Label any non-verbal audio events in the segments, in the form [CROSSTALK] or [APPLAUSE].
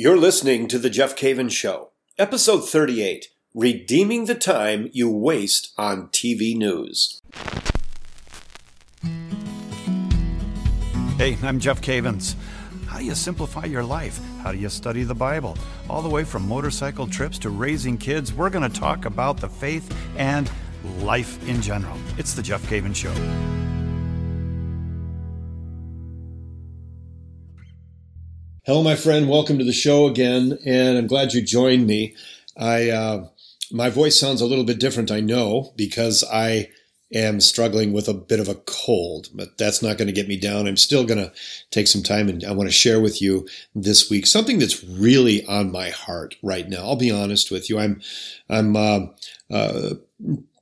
You're listening to The Jeff Cavins Show, Episode 38 Redeeming the Time You Waste on TV News. Hey, I'm Jeff Cavins. How do you simplify your life? How do you study the Bible? All the way from motorcycle trips to raising kids, we're going to talk about the faith and life in general. It's The Jeff Cavins Show. Hello, my friend. Welcome to the show again, and I'm glad you joined me. I uh, my voice sounds a little bit different, I know, because I am struggling with a bit of a cold, but that's not going to get me down. I'm still going to take some time and I want to share with you this week something that's really on my heart right now. I'll be honest with you. I'm I'm uh, uh,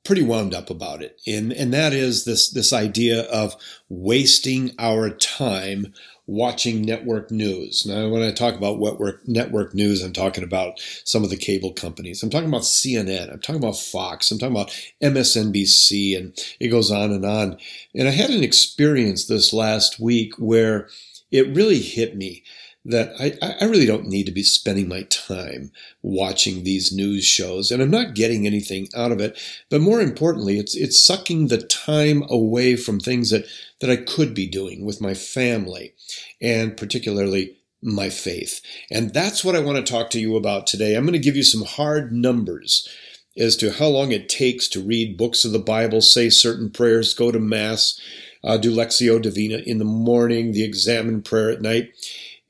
pretty wound up about it, and and that is this this idea of wasting our time watching network news. Now, when I talk about network, network news, I'm talking about some of the cable companies. I'm talking about CNN. I'm talking about Fox. I'm talking about MSNBC, and it goes on and on. And I had an experience this last week where it really hit me that I, I really don't need to be spending my time watching these news shows, and I'm not getting anything out of it. But more importantly, it's it's sucking the time away from things that that I could be doing with my family, and particularly my faith. And that's what I want to talk to you about today. I'm going to give you some hard numbers as to how long it takes to read books of the Bible, say certain prayers, go to Mass, uh, do Lectio Divina in the morning, the examen prayer at night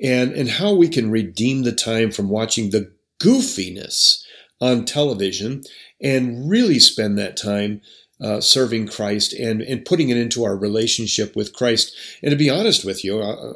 and, and how we can redeem the time from watching the goofiness on television and really spend that time uh, serving Christ and, and putting it into our relationship with Christ. And to be honest with you, uh,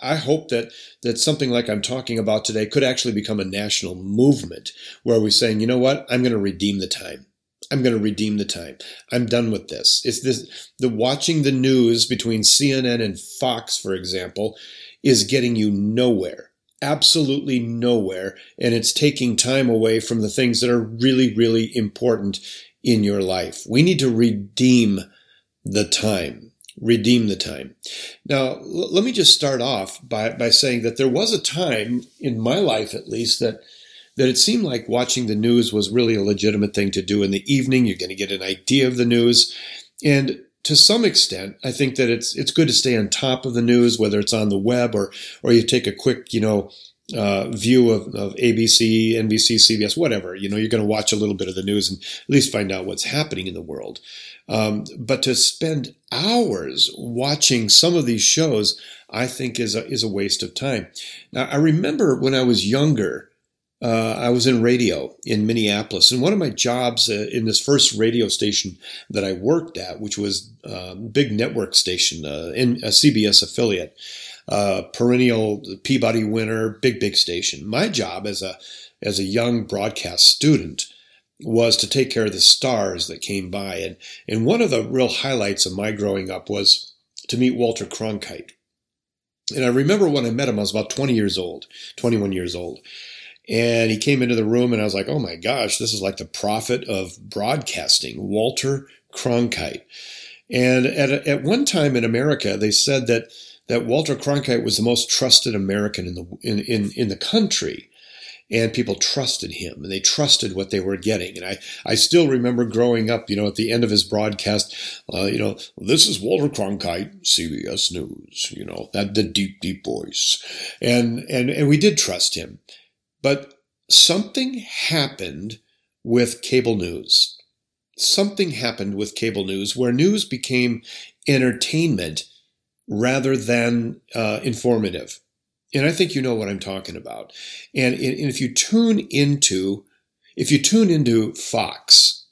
I hope that, that something like I'm talking about today could actually become a national movement where we're saying, you know what, I'm going to redeem the time. I'm going to redeem the time. I'm done with this. It's this the watching the news between CNN and Fox, for example, is getting you nowhere. Absolutely nowhere. And it's taking time away from the things that are really, really important in your life. We need to redeem the time. Redeem the time. Now, l- let me just start off by, by saying that there was a time in my life, at least, that that it seemed like watching the news was really a legitimate thing to do in the evening. You're going to get an idea of the news. And to some extent, I think that it's it's good to stay on top of the news, whether it's on the web or or you take a quick, you know, uh, view of, of ABC, NBC, CBS, whatever. You know, you're going to watch a little bit of the news and at least find out what's happening in the world. Um, but to spend hours watching some of these shows, I think is a, is a waste of time. Now, I remember when I was younger, uh, I was in radio in Minneapolis, and one of my jobs uh, in this first radio station that I worked at, which was a uh, big network station, uh, in a CBS affiliate, uh, perennial Peabody winner, big big station. My job as a as a young broadcast student was to take care of the stars that came by, and and one of the real highlights of my growing up was to meet Walter Cronkite. And I remember when I met him, I was about 20 years old, 21 years old. And he came into the room, and I was like, oh my gosh, this is like the prophet of broadcasting, Walter Cronkite. And at, at one time in America, they said that, that Walter Cronkite was the most trusted American in the, in, in, in the country and people trusted him and they trusted what they were getting. And I, I still remember growing up, you know, at the end of his broadcast, uh, you know, this is Walter Cronkite, CBS News, you know, that the deep, deep voice. And, and, and we did trust him. But something happened with cable news. Something happened with cable news where news became entertainment rather than uh, informative. And I think you know what I'm talking about. And, and if you tune into, if you tune into Fox,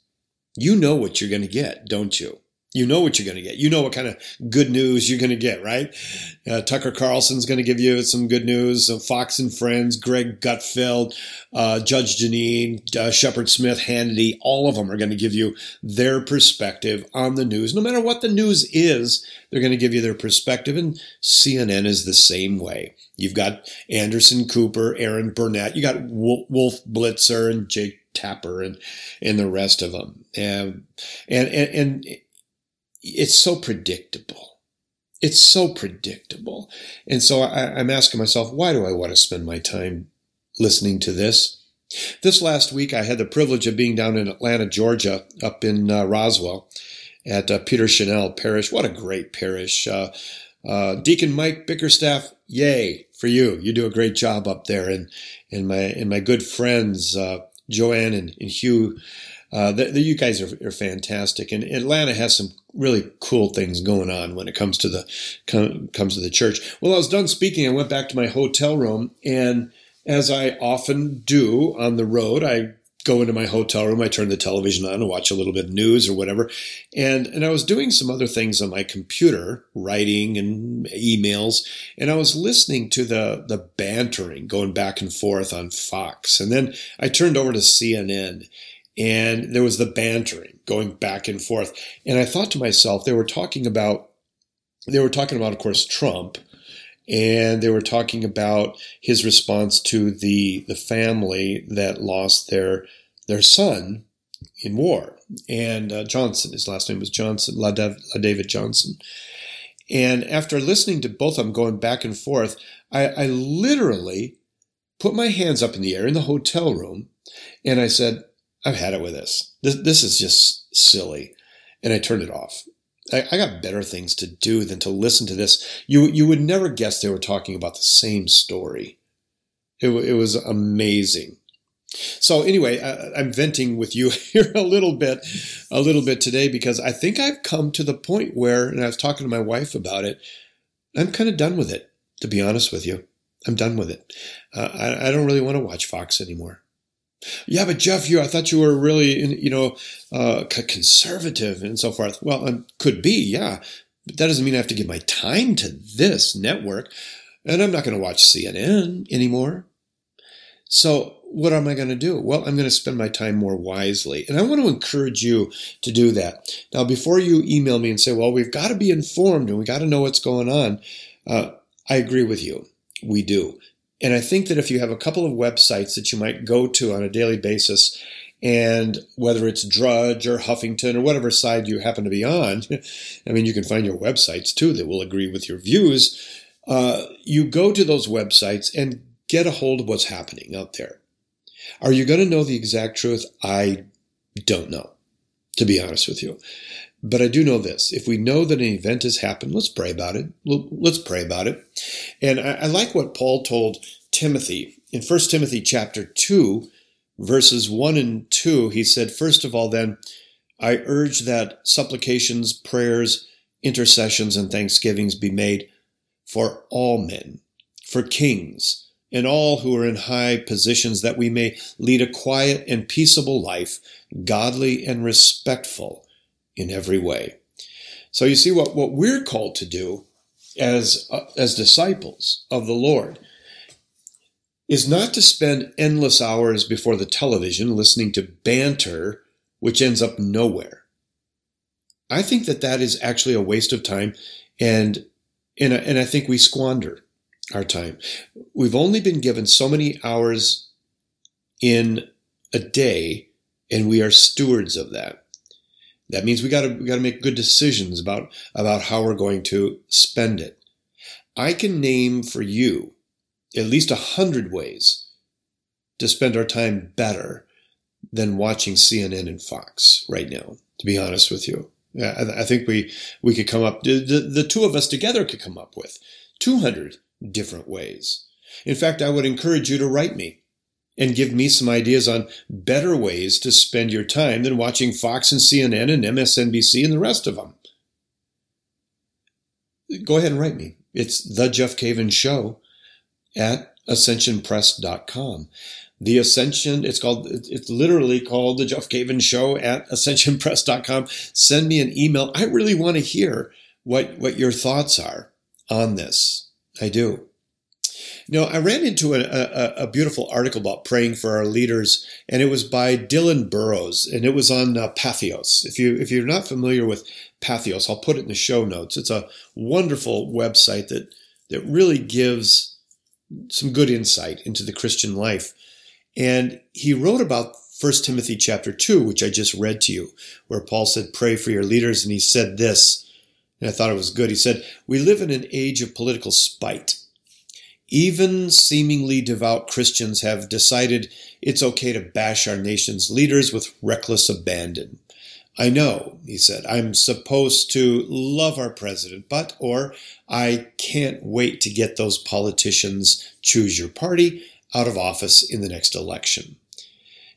you know what you're going to get, don't you? You know what you're going to get. You know what kind of good news you're going to get, right? Uh, Tucker Carlson's going to give you some good news. Uh, Fox and Friends, Greg Gutfeld, uh, Judge Jeanine, uh, Shepard Smith, Hannity, all of them are going to give you their perspective on the news. No matter what the news is, they're going to give you their perspective. And CNN is the same way. You've got Anderson Cooper, Erin Burnett, you got Wolf Blitzer and Jake Tapper and and the rest of them. And and and, and it's so predictable. It's so predictable. And so I, am asking myself, why do I want to spend my time listening to this. This last week, I had the privilege of being down in Atlanta, Georgia, up in uh, Roswell at uh, Peter Chanel Parish. What a great parish. Uh, uh, Deacon Mike Bickerstaff, yay for you. You do a great job up there. And, and my, and my good friends, uh, Joanne and, and Hugh, uh, the, the, you guys are, are, fantastic, and Atlanta has some really cool things going on when it comes to the com, comes to the church. Well, I was done speaking. I went back to my hotel room, and as I often do on the road, I go into my hotel room, I turn the television on and watch a little bit of news or whatever. And and I was doing some other things on my computer, writing and emails, and I was listening to the the bantering going back and forth on Fox. And then I turned over to CNN and there was the bantering going back and forth. And I thought to myself, they were talking about they were talking about, of course, Trump and they were talking about his response to the the family that lost their their son in war. And uh, Johnson, his last name was Johnson, La, La David Johnson. And after listening to both of them going back and forth, I, I literally put my hands up in the air in the hotel room, and I said, "I've had it with this. This, this is just silly," and I turned it off. I, I got better things to do than to listen to this. You you would never guess they were talking about the same story. It, it was amazing. So anyway, I, I'm venting with you [LAUGHS] here a little bit, a little bit today because I think I've come to the point where, and I was talking to my wife about it. I'm kind of done with it, to be honest with you. I'm done with it. Uh, I, I don't really want to watch Fox anymore. Yeah, but Jeff, you I thought you were really, you know, uh, conservative and so forth. Well, I could be, yeah, but that doesn't mean I have to give my time to this network, and I'm not going to watch CNN anymore. So, what am I going to do? Well, I'm going to spend my time more wisely, and I want to encourage you to do that. Now, before you email me and say, "Well, we've got to be informed and we got to know what's going on," uh, I agree with you. We do. And I think that if you have a couple of websites that you might go to on a daily basis, and whether it's Drudge or Huffington or whatever side you happen to be on, [LAUGHS] I mean, you can find your websites too that will agree with your views. Uh, you go to those websites and get a hold of what's happening out there. Are you going to know the exact truth? I don't know, to be honest with you. But I do know this. If we know that an event has happened, let's pray about it. Let's pray about it. And I, I like what Paul told Timothy in 1 Timothy chapter 2, verses 1 and 2. He said, First of all, then, I urge that supplications, prayers, intercessions, and thanksgivings be made for all men, for kings, and all who are in high positions, that we may lead a quiet and peaceable life, godly and respectful in every way. So you see what, what we're called to do as, uh, as disciples of the Lord is not to spend endless hours before the television listening to banter, which ends up nowhere. I think that that is actually a waste of time and, and, and I think we squander our time. We've only been given so many hours in a day and we are stewards of that. That means we got to we got to make good decisions about about how we're going to spend it. I can name for you at least a hundred ways to spend our time better than watching CNN and Fox right now. To be honest with you, yeah, I, I think we we could come up the, the, the two of us together could come up with two hundred different ways. In fact, I would encourage you to write me and give me some ideas on better ways to spend your time than watching Fox and CNN and MSNBC and the rest of them. Go ahead and write me. It's the Jeff Cavins Show at ascensionpress.com. The Ascension, it's called, it's literally called the Jeff Cavins Show at ascensionpress.com. Send me an email. I really want to hear what, what your thoughts are on this. I do. Know, I ran into a, a, a, beautiful article about praying for our leaders, and it was by Dylan Burrows, and it was on uh, Patheos. If you if you're not familiar with Patheos, I'll put it in the show notes. It's a wonderful website that that really gives some good insight into the Christian life. And he wrote about 1 Timothy chapter 2, which I just read to you, where Paul said, Pray for your leaders. And he said this, and I thought it was good. He said, We live in an age of political spite Even seemingly devout Christians have decided it's okay to bash our nation's leaders with reckless abandon. I know, he said, I'm supposed to love our president, but, or, I can't wait to get those politicians choose your party out of office in the next election.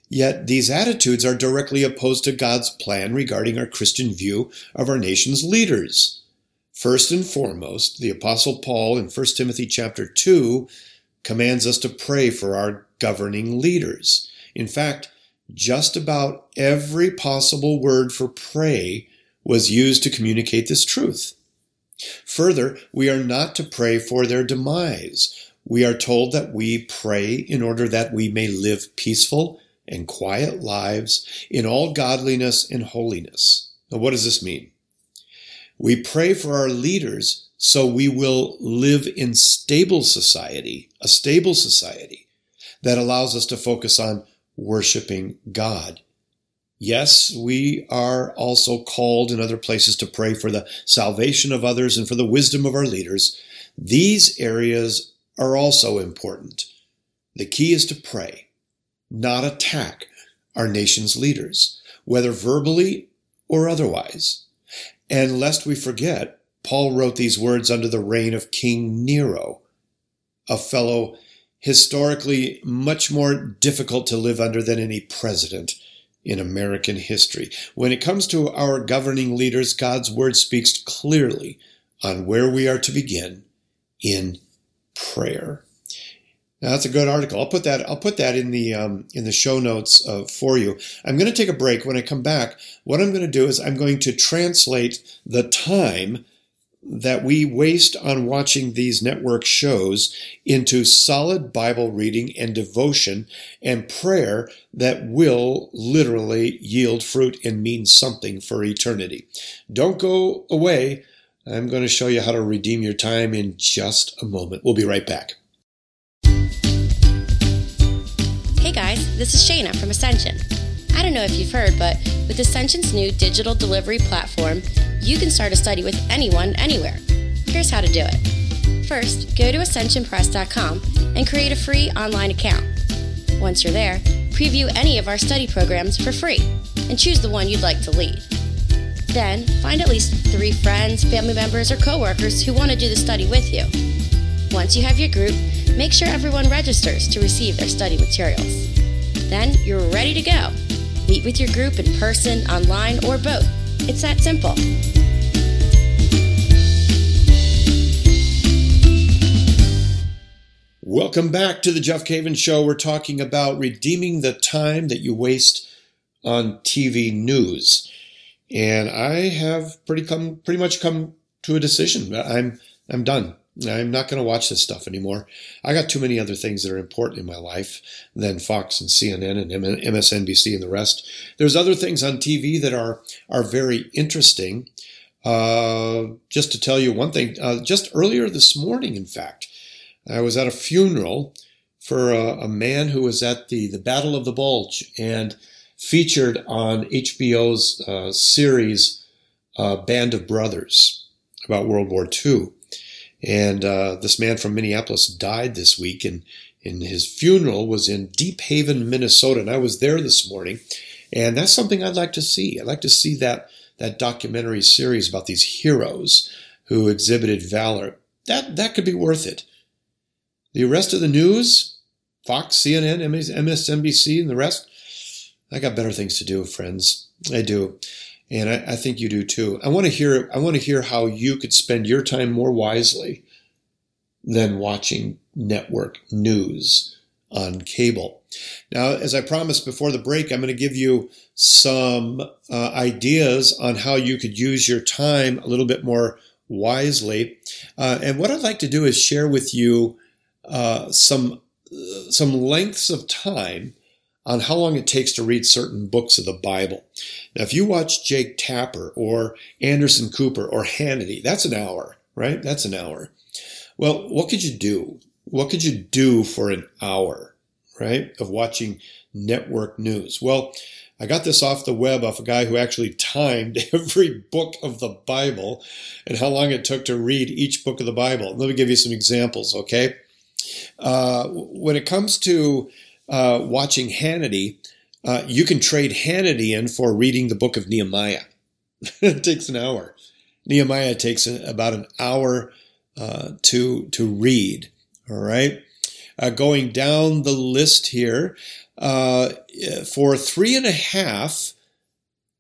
Yet these attitudes are directly opposed to God's plan regarding our Christian view of our nation's leaders. First and foremost, the apostle Paul in 1 Timothy chapter 2 commands us to pray for our governing leaders. In fact, just about every possible word for pray was used to communicate this truth. Further, we are not to pray for their demise. We are told that we pray in order that we may live peaceful and quiet lives in all godliness and holiness. Now, what does this mean? We pray for our leaders so we will live in stable society, a stable society that allows us to focus on worshiping God. Yes, we are also called in other places to pray for the salvation of others and for the wisdom of our leaders. These areas are also important. The key is to pray, not attack our nation's leaders, whether verbally or otherwise. And lest we forget, Paul wrote these words under the reign of King Nero, a fellow historically much more difficult to live under than any president in American history. When it comes to our governing leaders, God's word speaks clearly on where we are to begin in prayer. Now, that's a good article. I'll put that. I'll put that in the um, in the show notes uh, for you. I'm going to take a break. When I come back, what I'm going to do is I'm going to translate the time that we waste on watching these network shows into solid Bible reading and devotion and prayer that will literally yield fruit and mean something for eternity. Don't go away. I'm going to show you how to redeem your time in just a moment. We'll be right back. Hey guys, this is Shayna from Ascension. I don't know if you've heard, but with Ascension's new digital delivery platform, you can start a study with anyone, anywhere. Here's how to do it. First, go to ascensionpress.com and create a free online account. Once you're there, preview any of our study programs for free and choose the one you'd like to lead. Then, find at least three friends, family members, or coworkers who want to do the study with you. Once you have your group, make sure everyone registers to receive their study materials. Then you're ready to go. Meet with your group in person, online, or both. It's that simple. Welcome back to the Jeff Cavins Show. We're talking about redeeming the time that you waste on TV news. And I have pretty come pretty much come to a decision. I'm I'm done. I'm not going to watch this stuff anymore. I got too many other things that are important in my life than Fox and CNN and MSNBC and the rest. There's other things on TV that are are very interesting. Uh, just to tell you one thing, uh, just earlier this morning, in fact, I was at a funeral for a, a man who was at the the Battle of the Bulge and featured on HBO's uh, series uh, Band of Brothers about World War II. And uh, this man from Minneapolis died this week, and, and his funeral was in Deephaven, Minnesota. And I was there this morning, and that's something I'd like to see. I'd like to see that that documentary series about these heroes who exhibited valor. That that could be worth it. The rest of the news, Fox, CNN, MSNBC, and the rest, I got better things to do, friends. I do and I, I, think you do too. I want to hear. I want to hear how you could spend your time more wisely than watching network news on cable. Now, as I promised before the break, I'm going to give you some uh, ideas on how you could use your time a little bit more wisely. Uh, and what I'd like to do is share with you uh, some uh, some lengths of time on how long it takes to read certain books of the Bible. Now, if you watch Jake Tapper or Anderson Cooper or Hannity, that's an hour, right? That's an hour. Well, what could you do? What could you do for an hour, right, of watching network news? Well, I got this off the web off a guy who actually timed [LAUGHS] every book of the Bible and how long it took to read each book of the Bible. Let me give you some examples, okay? Uh, when it comes to uh, watching Hannity, uh, you can trade Hannity in for reading the book of Nehemiah. [LAUGHS] it takes an hour. Nehemiah takes about an hour uh, to to read. All right. Uh, going down the list here, uh, for three and a half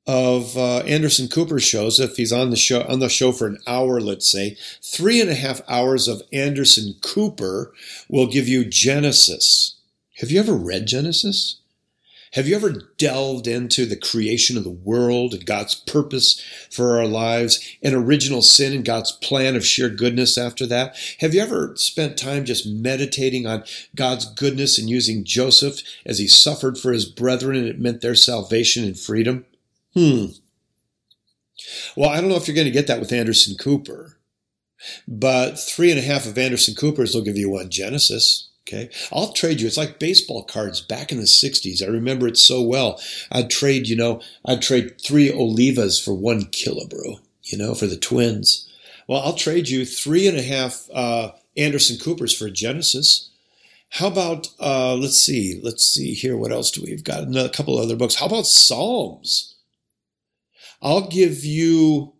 of uh, Anderson Cooper shows, if he's on the show on the show for an hour, let's say, three and a half hours of Anderson Cooper will give you Genesis. Have you ever read Genesis? Have you ever delved into the creation of the world and God's purpose for our lives and original sin and God's plan of sheer goodness after that? Have you ever spent time just meditating on God's goodness and using Joseph as he suffered for his brethren and it meant their salvation and freedom? Hmm. Well, I don't know if you're going to get that with Anderson Cooper, but three and a half of Anderson Cooper's will give you one Genesis. Okay. I'll trade you. It's like baseball cards back in the 60s. I remember it so well. I'd trade, you know, I'd trade three Olivas for one Killebrew, you know, for the twins. Well, I'll trade you three and a half uh, Anderson Coopers for Genesis. How about, uh, let's see, let's see here. What else do we? have got? A couple other books. How about Psalms? I'll give you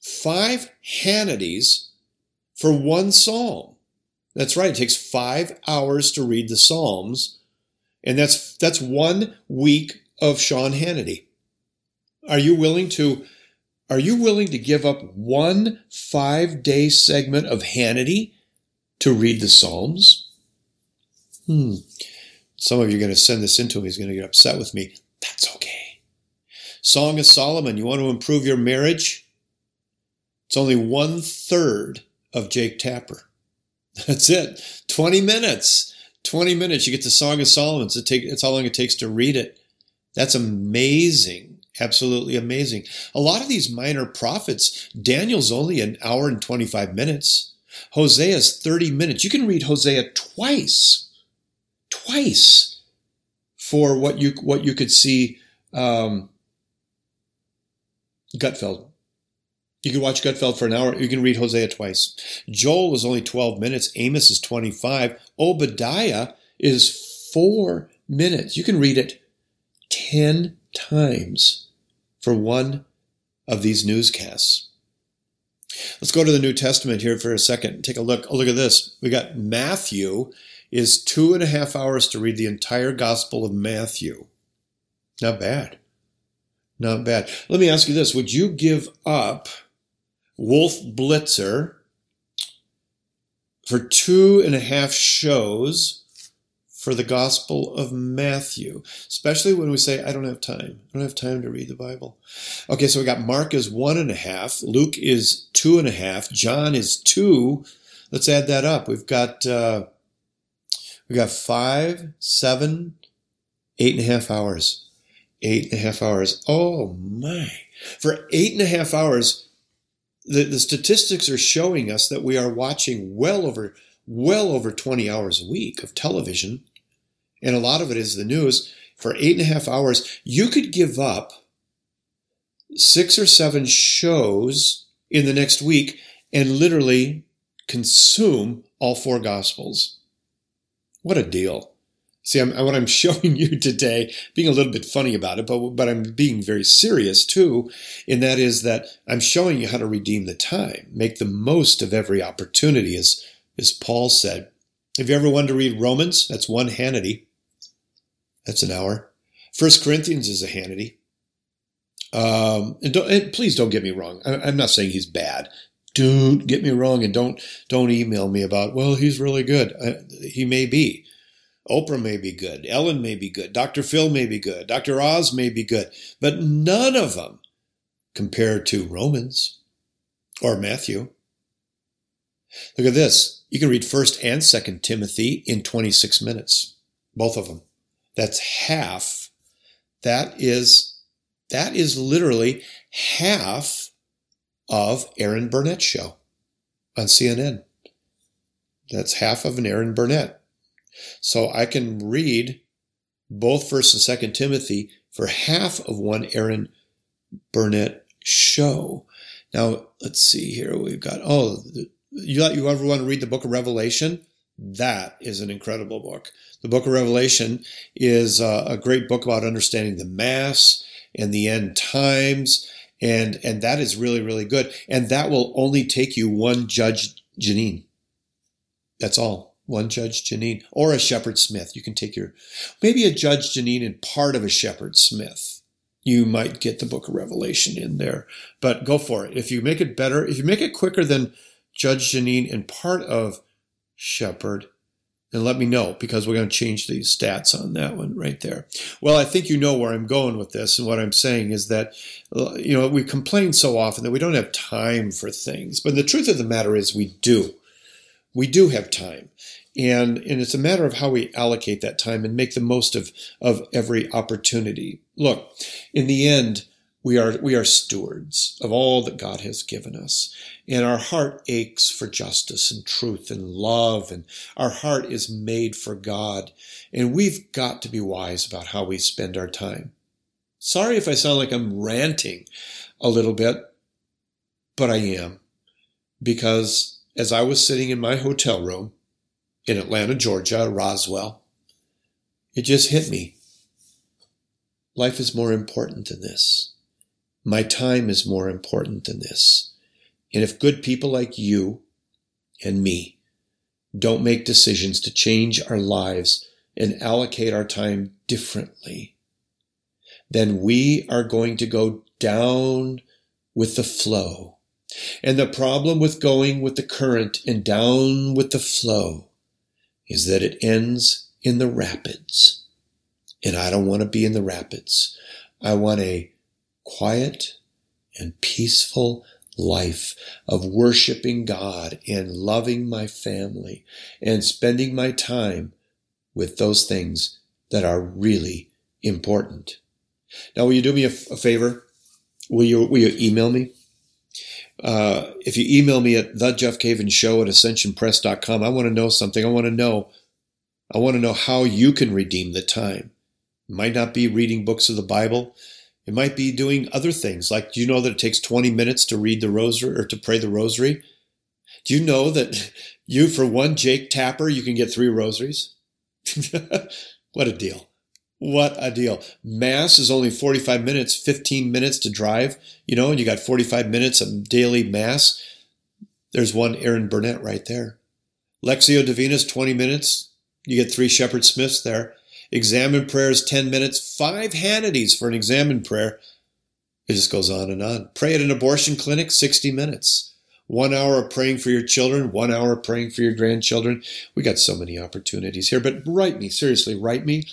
five Hannities for one psalm. That's right. It takes five hours to read the Psalms, and that's that's one week of Sean Hannity. Are you willing to? Are you willing to give up one five day segment of Hannity to read the Psalms? Hmm. Some of you are going to send this into him. He's going to get upset with me. That's okay. Song of Solomon. You want to improve your marriage? It's only one third of Jake Tapper. That's it. 20 minutes. 20 minutes. You get the Song of Solomon. It take, it's how long it takes to read it. That's amazing. Absolutely amazing. A lot of these minor prophets, Daniel's only an hour and 25 minutes. Hosea's 30 minutes. You can read Hosea twice. Twice for what you what you could see um, Gutfeld you can watch Gutfeld for an hour. You can read Hosea twice. Joel is only 12 minutes. Amos is 25. Obadiah is four minutes. You can read it 10 times for one of these newscasts. Let's go to the New Testament here for a second. Take a look. Oh, look at this. We got Matthew is two and a half hours to read the entire Gospel of Matthew. Not bad. Not bad. Let me ask you this. Would you give up Wolf Blitzer for two and a half shows for the Gospel of Matthew, especially when we say, I don't have time. I don't have time to read the Bible. Okay, so we got Mark is one and a half, Luke is two and a half, John is two. Let's add that up. We've got uh, we got five, seven, eight and a half hours. Eight and a half hours. Oh my. For eight and a half hours, the, the statistics are showing us that we are watching well over well over 20 hours a week of television. And a lot of it is the news. For eight and a half hours you could give up six or seven shows in the next week and literally consume all four gospels. What a deal See, I'm, what I'm [LAUGHS] showing you today, being a little bit funny about it, but, but I'm being very serious too, and that is that I'm showing you how to redeem the time, make the most of every opportunity, as, as Paul said. If you ever wanted to read Romans, that's one Hannity. That's an hour. First Corinthians is a Hannity. Um, and, don't, and please don't get me wrong. I, I'm not saying he's bad. Don't get me wrong, and don't don't email me about well he's really good. Uh, he may be. Oprah may be good. Ellen may be good. Dr. Phil may be good. Dr. Oz may be good. But none of them compared to Romans or Matthew. Look at this. You can read 1st and 2nd Timothy in 26 minutes. Both of them. That's half. That is, that is literally half of Erin Burnett's show on CNN. That's half of an Erin Burnett. So I can read both First and Second Timothy for half of one Erin Burnett show. Now let's see here. We've got oh, you you ever want to read the Book of Revelation? That is an incredible book. The book of Revelation is a, a great book about understanding the Mass and the end times. And, and that is really, really good. And that will only take you one Judge Jeanine. That's all. One Judge Jeanine or a Shepard Smith. You can take your, maybe a Judge Jeanine and part of a Shepard Smith. You might get the book of Revelation in there, but go for it. If you make it better, if you make it quicker than Judge Jeanine and part of Shepard, then let me know because we're going to change these stats on that one right there. Well, I think you know where I'm going with this, and what I'm saying is that you know we complain so often that we don't have time for things, but the truth of the matter is we do. We do have time. And, and it's a matter of how we allocate that time and make the most of, of every opportunity. Look, in the end, we are, we are stewards of all that God has given us. And our heart aches for justice and truth and love. And our heart is made for God. And we've got to be wise about how we spend our time. Sorry if I sound like I'm ranting a little bit, but I am. Because as I was sitting in my hotel room in Atlanta, Georgia, Roswell, it just hit me. Life is more important than this. My time is more important than this. And if good people like you and me don't make decisions to change our lives and allocate our time differently, then we are going to go down with the flow. And the problem with going with the current and down with the flow is that it ends in the rapids. And I don't want to be in the rapids. I want a quiet and peaceful life of worshiping God and loving my family and spending my time with those things that are really important. Now, will you do me a, a favor? Will you, will you email me? Uh, if you email me at the Jeff Cavins Show at ascensionpress.com, I want to know something. I want to know, I want to know how you can redeem the time. It might not be reading books of the Bible. It might be doing other things. Like, do you know that it takes 20 minutes to read the rosary or to pray the rosary? Do you know that [LAUGHS] you, for one Jake Tapper, you can get three rosaries? [LAUGHS] what a deal. What a deal. Mass is only 45 minutes, 15 minutes to drive, you know, and you got 45 minutes of daily Mass. There's one Erin Burnett right there. Lectio Divina 20 minutes. You get three Shepard Smiths there. Examen prayers, 10 minutes, five Hannity's for an examen prayer. It just goes on and on. Pray at an abortion clinic, 60 minutes. One hour of praying for your children, one hour of praying for your grandchildren. We got so many opportunities here, but write me, seriously, write me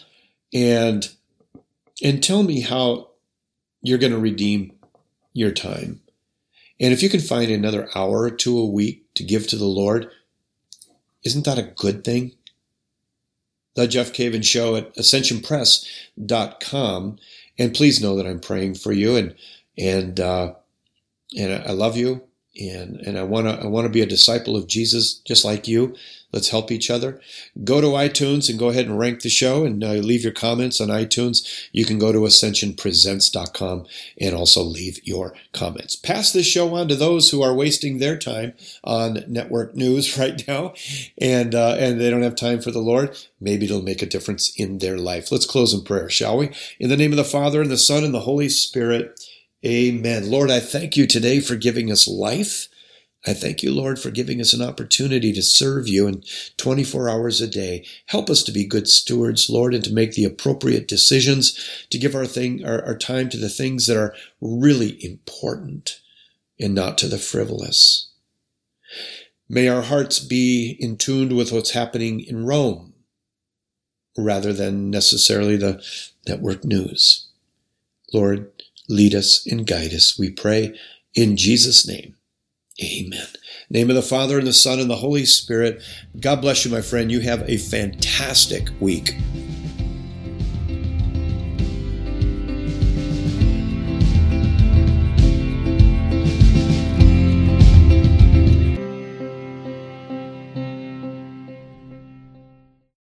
and and tell me how you're going to redeem your time. And if you can find another hour or two a week to give to the Lord, isn't that a good thing? the Jeff Cavins Show at ascensionpress.com. And please know that I'm praying for you and and uh, and I love you and and I want to I want to be a disciple of Jesus just like you. Let's help each other. Go to iTunes and go ahead and rank the show and uh, leave your comments on iTunes. You can go to ascensionpresents.com and also leave your comments. Pass this show on to those who are wasting their time on network news [LAUGHS] right now and uh, and they don't have time for the Lord. Maybe it'll make a difference in their life. Let's close in prayer, shall we? In the name of the Father and the Son and the Holy Spirit. Amen. Lord, I thank you today for giving us life. I thank you, Lord, for giving us an opportunity to serve you in 24 hours a day. Help us to be good stewards, Lord, and to make the appropriate decisions, to give our thing, our, our time to the things that are really important and not to the frivolous. May our hearts be in tune with what's happening in Rome rather than necessarily the network news. Lord, lead us and guide us, we pray in Jesus' name. Amen. Name of the Father and the Son and the Holy Spirit. God bless you, my friend. You have a fantastic week.